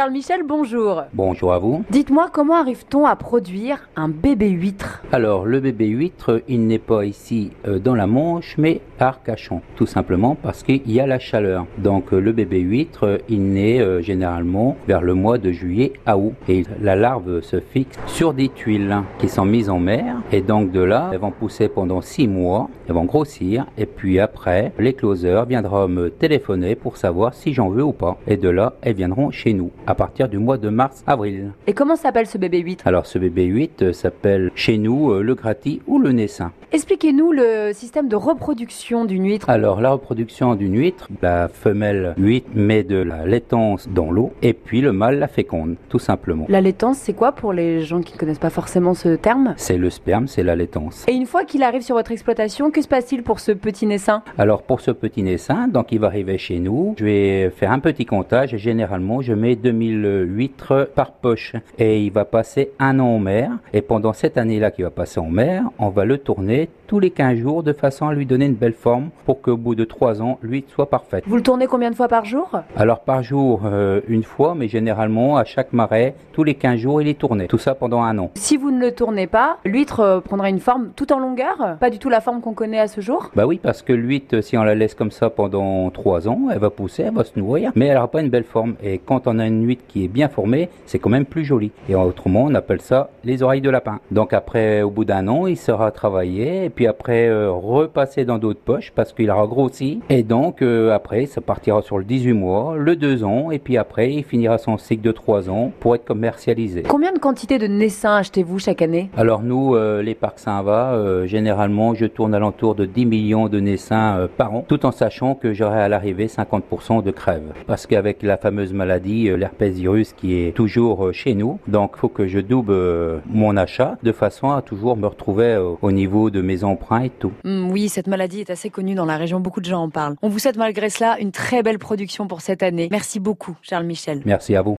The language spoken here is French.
Charles Michel, bonjour. Bonjour à vous. Dites-moi comment arrive-t-on à produire un bébé huître? Alors, le bébé huître, il n'est pas ici euh, dans la Manche, mais à Arcachon. Tout simplement parce qu'il y a la chaleur. Donc, euh, le bébé huître, il naît euh, généralement vers le mois de juillet à août. Et la larve se fixe sur des tuiles qui sont mises en mer. Et donc, de là, elles vont pousser pendant six mois. Elles vont grossir. Et puis après, l'écloseur viendra me téléphoner pour savoir si j'en veux ou pas. Et de là, elles viendront chez nous à partir du mois de mars-avril. Et comment s'appelle ce bébé huître Alors ce bébé huître s'appelle chez nous euh, le gratis ou le naissin. Expliquez-nous le système de reproduction d'une huître. Alors la reproduction d'une huître, la femelle huître met de la laitance dans l'eau et puis le mâle la féconde, tout simplement. La laitance, c'est quoi pour les gens qui ne connaissent pas forcément ce terme? C'est le sperme, c'est la laitance. Et une fois qu'il arrive sur votre exploitation, que se passe-t-il pour ce petit naissin Alors pour ce petit naissin, donc il va arriver chez nous, je vais faire un petit comptage et généralement je mets 2000 huîtres par poche et il va passer un an en mer et pendant cette année-là qu'il va passer en mer, on va le tourner tous les 15 jours de façon à lui donner une belle forme pour qu'au bout de 3 ans, l'huître soit parfaite. Vous le tournez combien de fois par jour? Alors par jour, euh, une fois, mais généralement à chaque marais, tous les 15 jours, il est tourné. Tout ça pendant un an. Si vous ne le tournez pas, l'huître euh, prendra une forme tout en longueur? Pas du tout la forme qu'on connaît à ce jour? Bah oui, parce que l'huître, si on la laisse comme ça pendant 3 ans, elle va pousser, elle va se nourrir, mais elle n'aura pas une belle forme. Et quand on a une huître qui est bien formée, c'est quand même plus joli. Et autrement, on appelle ça les oreilles de lapin. Donc après, au bout d'un an, il sera travaillé, et puis après, euh, repasser dans d'autres poches parce qu'il aura grossi. Et donc euh, après, ça partira sur le 18 mois, le 2 ans, et puis après, il finira son cycle de 3 ans pour être commercialisé. Combien de quantités de naissins achetez-vous chaque année? Alors nous, euh, les parcs Saint-Va, euh, généralement, je tourne alentour de 10 millions de naissins par an, tout en sachant que j'aurai à l'arrivée 50% de crèves. Parce qu'avec la fameuse maladie, euh, l'herpès virus qui est toujours euh, chez nous, donc faut que je double euh, mon achat de façon à toujours me retrouver euh, au niveau de mes emprunts et tout. Hmm, Oui, cette maladie est assez connue dans la région, beaucoup de gens en parlent. On vous souhaite malgré cela une très belle production pour cette année. Merci beaucoup, Charles Michel. Merci à vous.